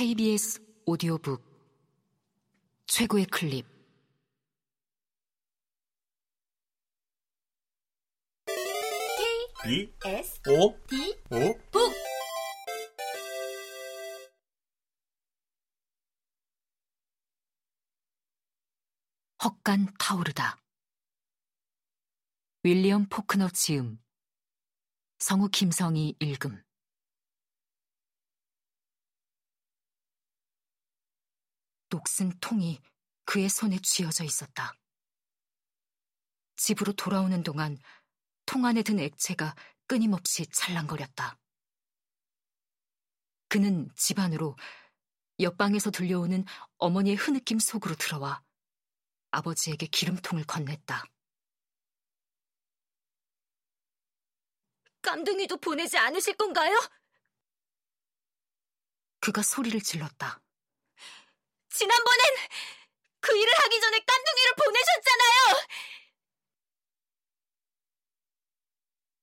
KBS 오디오북 최고의 클립. B S O D O 북 헛간 타오르다. 윌리엄 포크너 지음. 성우 김성희 읽음 녹슨 통이 그의 손에 쥐어져 있었다. 집으로 돌아오는 동안 통 안에 든 액체가 끊임없이 찰랑거렸다. 그는 집 안으로 옆방에서 들려오는 어머니의 흐느낌 속으로 들어와 아버지에게 기름통을 건넸다. 깜둥이도 보내지 않으실 건가요? 그가 소리를 질렀다. 지난번엔 그 일을 하기 전에 깜둥이를 보내셨잖아요.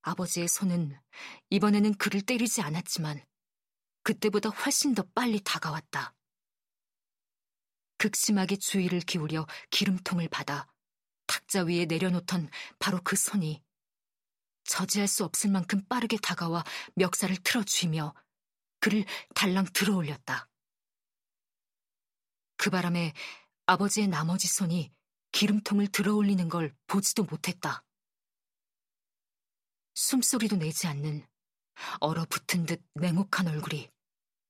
아버지의 손은 이번에는 그를 때리지 않았지만 그때보다 훨씬 더 빨리 다가왔다. 극심하게 주의를 기울여 기름통을 받아 탁자 위에 내려놓던 바로 그 손이 저지할 수 없을 만큼 빠르게 다가와 멱살을 틀어쥐며 그를 달랑 들어올렸다. 그 바람에 아버지의 나머지 손이 기름통을 들어 올리는 걸 보지도 못했다. 숨소리도 내지 않는 얼어붙은 듯 냉혹한 얼굴이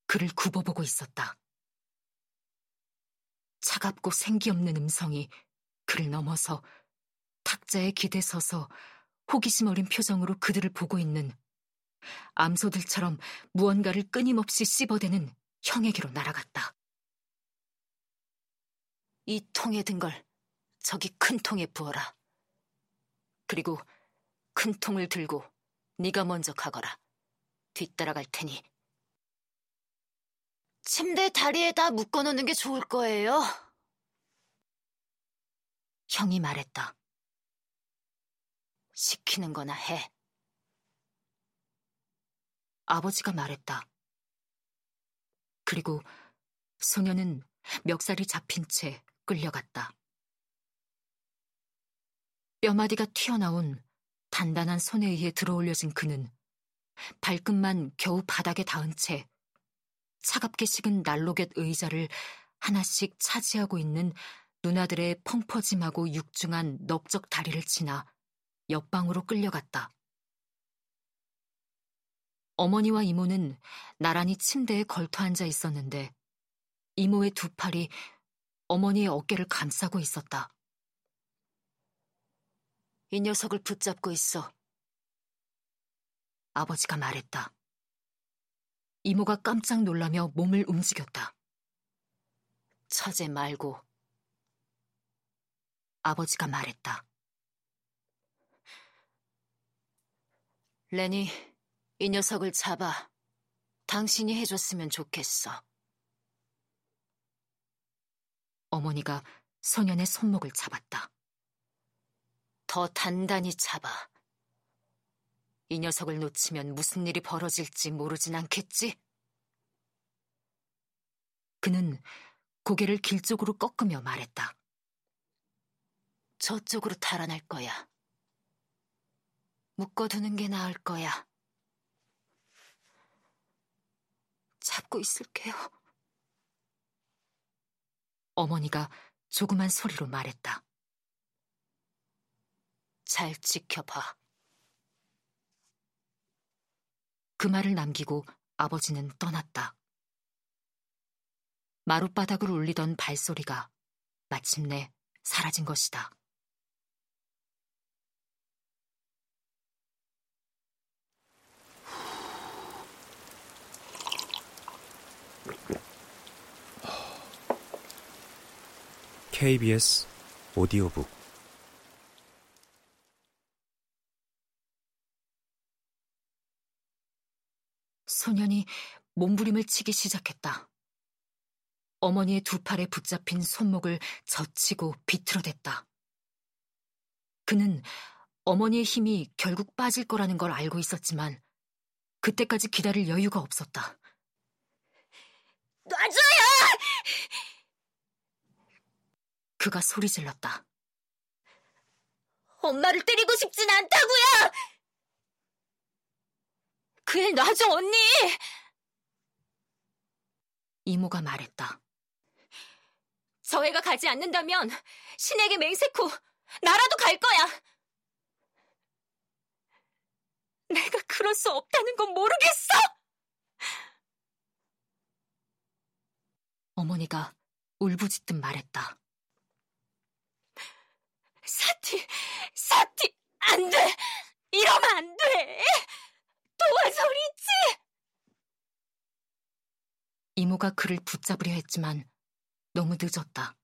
그를 굽어보고 있었다. 차갑고 생기 없는 음성이 그를 넘어서 탁자에 기대 서서 호기심 어린 표정으로 그들을 보고 있는 암소들처럼 무언가를 끊임없이 씹어대는 형에게로 날아갔다. 이 통에 든 걸 저기 큰 통에 부어라. 그리고 큰 통을 들고 네가 먼저 가거라. 뒤따라갈 테니. 침대 다리에다 묶어놓는 게 좋을 거예요. 형이 말했다. 시키는 거나 해. 아버지가 말했다. 그리고 소녀는 멱살이 잡힌 채 끌려갔다. 뼈마디가 튀어나온 단단한 손에 의해 들어올려진 그는 발끝만 겨우 바닥에 닿은 채 차갑게 식은 난로갯 의자를 하나씩 차지하고 있는 누나들의 펑퍼짐하고 육중한 넓적 다리를 지나 옆방으로 끌려갔다. 어머니와 이모는 나란히 침대에 걸터 앉아 있었는데 이모의 두 팔이 어머니의 어깨를 감싸고 있었다. 이 녀석을 붙잡고 있어. 아버지가 말했다. 이모가 깜짝 놀라며 몸을 움직였다. 처제 말고. 아버지가 말했다. 레니, 이 녀석을 잡아. 당신이 해줬으면 좋겠어. 어머니가 소년의 손목을 잡았다. 더 단단히 잡아. 이 녀석을 놓치면 무슨 일이 벌어질지 모르진 않겠지? 그는 고개를 길 쪽으로 꺾으며 말했다. 저쪽으로 달아날 거야. 묶어두는 게 나을 거야. 잡고 있을게요. 어머니가 조그만 소리로 말했다. 잘 지켜봐. 그 말을 남기고 아버지는 떠났다. 마룻바닥을 울리던 발소리가 마침내 사라진 것이다. KBS 오디오북 소년이 몸부림을 치기 시작했다. 어머니의 두 팔에 붙잡힌 손목을 젖히고 비틀어댔다. 그는 어머니의 힘이 결국 빠질 거라는 걸 알고 있었지만 그때까지 기다릴 여유가 없었다. 놔줘요! 그가 소리 질렀다. 엄마를 때리고 싶진 않다고요! 그일 놔줘, 언니! 이모가 말했다. 저 애가 가지 않는다면 신에게 맹세코 나라도 갈 거야! 내가 그럴 수 없다는 건 모르겠어! 어머니가 울부짖듯 말했다. 사티, 사티, 안 돼! 이러면 안 돼! 도와줘, 리치! 이모가 그를 붙잡으려 했지만 너무 늦었다.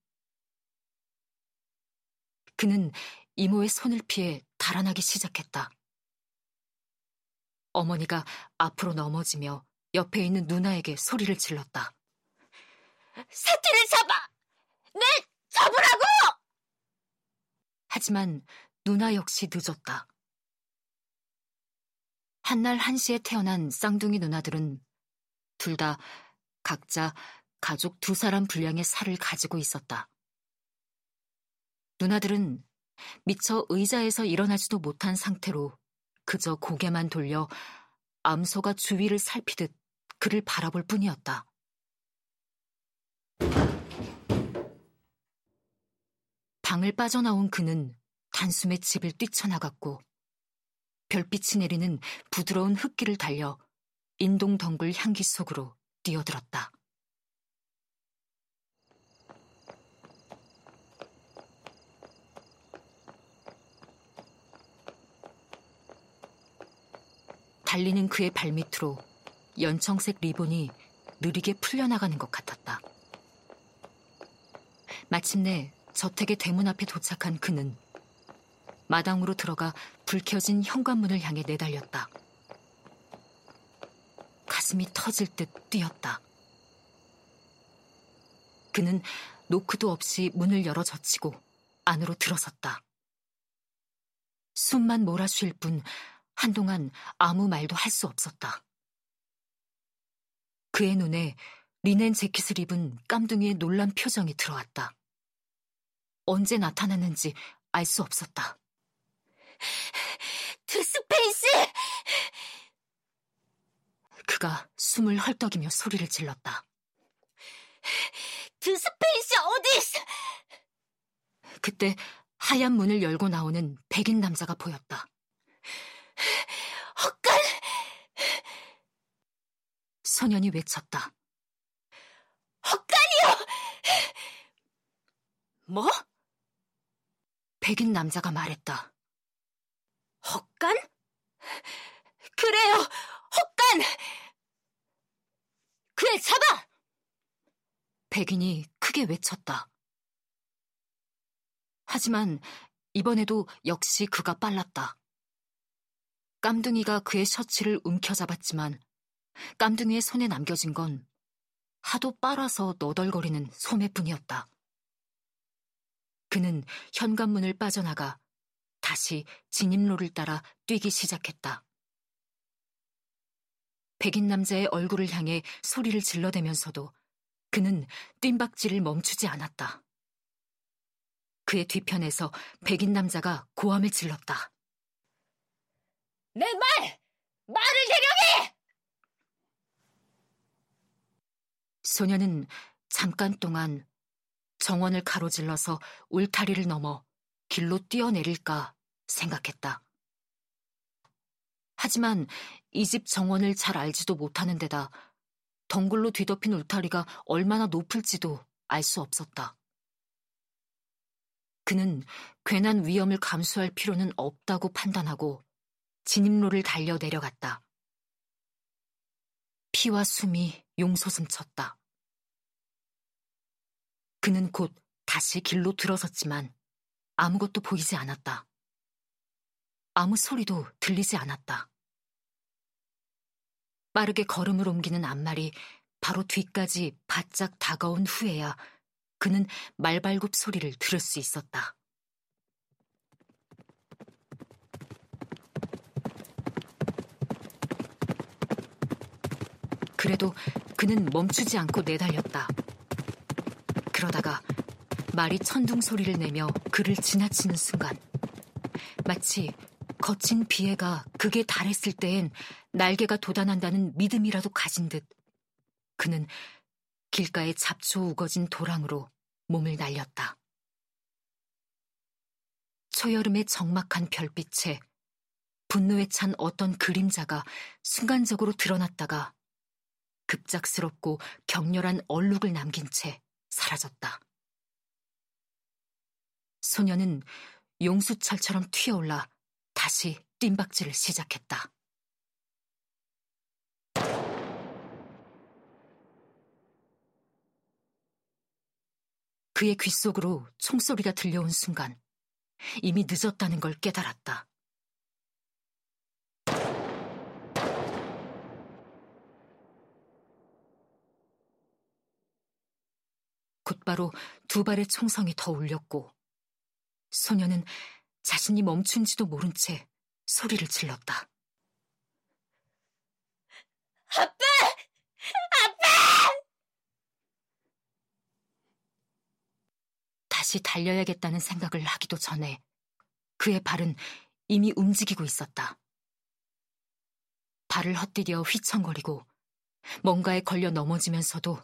그는 이모의 손을 피해 달아나기 시작했다. 어머니가 앞으로 넘어지며 옆에 있는 누나에게 소리를 질렀다. 사티를 잡아! 네, 잡으라고! 하지만 누나 역시 늦었다. 한날 한시에 태어난 쌍둥이 누나들은 둘 다 각자 가족 두 사람 분량의 살을 가지고 있었다. 누나들은 미처 의자에서 일어나지도 못한 상태로 그저 고개만 돌려 암소가 주위를 살피듯 그를 바라볼 뿐이었다. 방을 빠져나온 그는 단숨에 집을 뛰쳐나갔고 별빛이 내리는 부드러운 흙길을 달려 인동 덩굴 향기 속으로 뛰어들었다. 달리는 그의 발밑으로 연청색 리본이 느리게 풀려나가는 것 같았다. 마침내 저택의 대문 앞에 도착한 그는 마당으로 들어가 불 켜진 현관문을 향해 내달렸다. 가슴이 터질 듯 뛰었다. 그는 노크도 없이 문을 열어 젖히고 안으로 들어섰다. 숨만 몰아쉴 뿐 한동안 아무 말도 할 수 없었다. 그의 눈에 리넨 재킷을 입은 깜둥이의 놀란 표정이 들어왔다. 언제 나타났는지 알 수 없었다. 드스페이스! 그가 숨을 헐떡이며 소리를 질렀다. 드스페이스 어디 있어? 그때 하얀 문을 열고 나오는 백인 남자가 보였다. 헛간! 소년이 외쳤다. 헛간이요! 뭐? 백인 남자가 말했다. 헛간? 그래요, 헛간! 그래, 잡아! 백인이 크게 외쳤다. 하지만 이번에도 역시 그가 빨랐다. 깜둥이가 그의 셔츠를 움켜잡았지만 깜둥이의 손에 남겨진 건 하도 빨아서 너덜거리는 소매뿐이었다. 그는 현관문을 빠져나가 다시 진입로를 따라 뛰기 시작했다. 백인 남자의 얼굴을 향해 소리를 질러대면서도 그는 뜀박질을 멈추지 않았다. 그의 뒤편에서 백인 남자가 고함을 질렀다. 내 말! 말을 대령해! 소녀는 잠깐 동안 정원을 가로질러서 울타리를 넘어 길로 뛰어내릴까 생각했다. 하지만 이 집 정원을 잘 알지도 못하는 데다 덩굴로 뒤덮인 울타리가 얼마나 높을지도 알 수 없었다. 그는 괜한 위험을 감수할 필요는 없다고 판단하고 진입로를 달려 내려갔다. 피와 숨이 용솟음 쳤다. 그는 곧 다시 길로 들어섰지만 아무것도 보이지 않았다. 아무 소리도 들리지 않았다. 빠르게 걸음을 옮기는 앞말이 바로 뒤까지 바짝 다가온 후에야 그는 말발굽 소리를 들을 수 있었다. 그래도 그는 멈추지 않고 내달렸다. 그러다가 말이 천둥 소리를 내며 그를 지나치는 순간 마치 거친 비애가 극에 달했을 때엔 날개가 돋아난다는 믿음이라도 가진 듯 그는 길가에 잡초 우거진 도랑으로 몸을 날렸다. 초여름의 적막한 별빛에 분노에 찬 어떤 그림자가 순간적으로 드러났다가 급작스럽고 격렬한 얼룩을 남긴 채 사라졌다. 소녀는 용수철처럼 튀어올라 다시 뜀박질을 시작했다. 그의 귓속으로 총소리가 들려온 순간 이미 늦었다는 걸 깨달았다. 곧바로 두 발의 총성이 더 울렸고 소녀는 자신이 멈춘지도 모른 채 소리를 질렀다. 아빠! 아빠! 다시 달려야겠다는 생각을 하기도 전에 그의 발은 이미 움직이고 있었다. 발을 헛디뎌 휘청거리고 뭔가에 걸려 넘어지면서도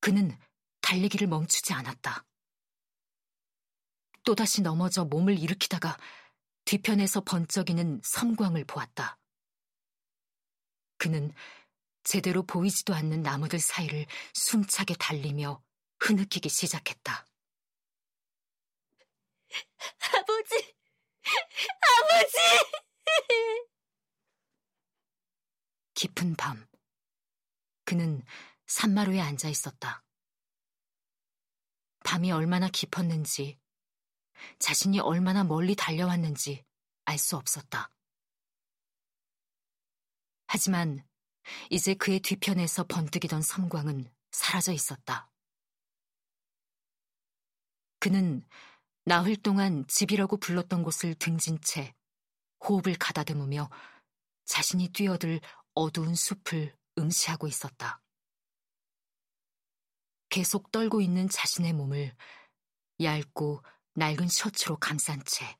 그는 달리기를 멈추지 않았다. 또다시 넘어져 몸을 일으키다가 뒤편에서 번쩍이는 섬광을 보았다. 그는 제대로 보이지도 않는 나무들 사이를 숨차게 달리며 흐느끼기 시작했다. 아버지! 아버지! 깊은 밤, 그는 산마루에 앉아 있었다. 밤이 얼마나 깊었는지 자신이 얼마나 멀리 달려왔는지 알 수 없었다. 하지만 이제 그의 뒤편에서 번뜩이던 섬광은 사라져 있었다. 그는 나흘 동안 집이라고 불렀던 곳을 등진 채 호흡을 가다듬으며 자신이 뛰어들 어두운 숲을 응시하고 있었다. 계속 떨고 있는 자신의 몸을 얇고 낡은 셔츠로 감싼 채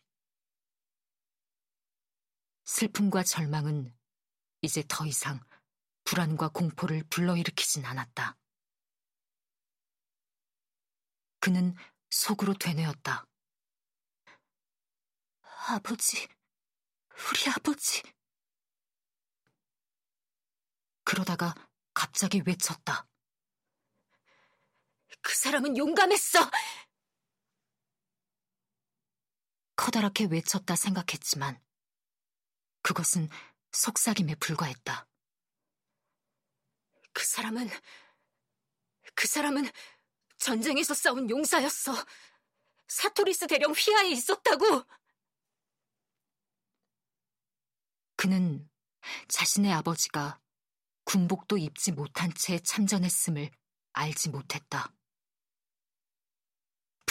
슬픔과 절망은 이제 더 이상 불안과 공포를 불러일으키진 않았다. 그는 속으로 되뇌었다. 아버지, 우리 아버지. 그러다가 갑자기 외쳤다. 그 사람은 용감했어! 커다랗게 외쳤다 생각했지만 그것은 속삭임에 불과했다. 그 사람은, 그 사람은 전쟁에서 싸운 용사였어. 사토리스 대령 휘하에 있었다고! 그는 자신의 아버지가 군복도 입지 못한 채 참전했음을 알지 못했다.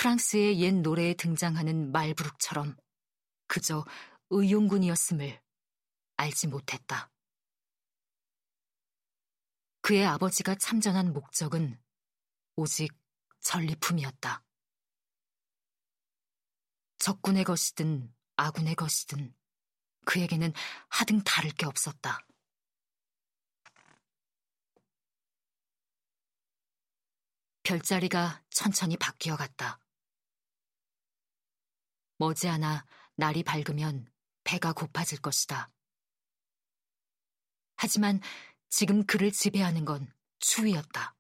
프랑스의 옛 노래에 등장하는 말부룩처럼 그저 의용군이었음을 알지 못했다. 그의 아버지가 참전한 목적은 오직 전리품이었다. 적군의 것이든 아군의 것이든 그에게는 하등 다를 게 없었다. 별자리가 천천히 바뀌어 갔다. 머지않아 날이 밝으면 배가 고파질 것이다. 하지만 지금 그를 지배하는 건 추위였다.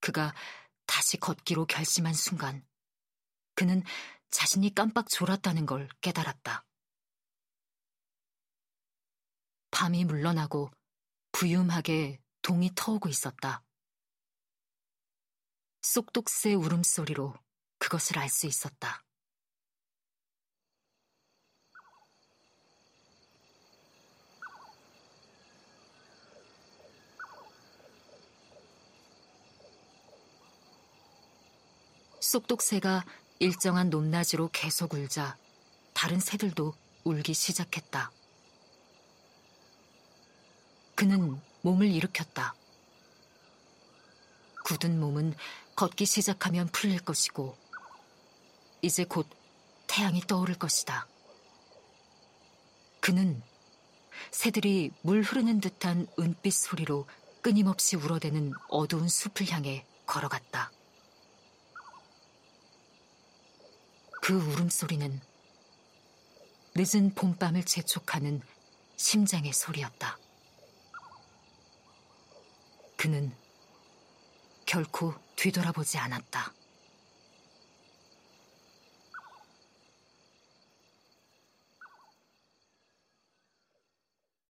그가 다시 걷기로 결심한 순간 그는 자신이 깜빡 졸았다는 걸 깨달았다. 밤이 물러나고 부유하게 동이 터오고 있었다. 쏙독새 울음소리로 그것을 알 수 있었다. 쏙독새가 일정한 높낮이로 계속 울자 다른 새들도 울기 시작했다. 그는 몸을 일으켰다. 굳은 몸은 걷기 시작하면 풀릴 것이고, 이제 곧 태양이 떠오를 것이다. 그는 새들이 물 흐르는 듯한 은빛 소리로 끊임없이 울어대는 어두운 숲을 향해 걸어갔다. 그 울음소리는 늦은 봄밤을 재촉하는 심장의 소리였다. 그는 결코 뒤돌아보지 않았다.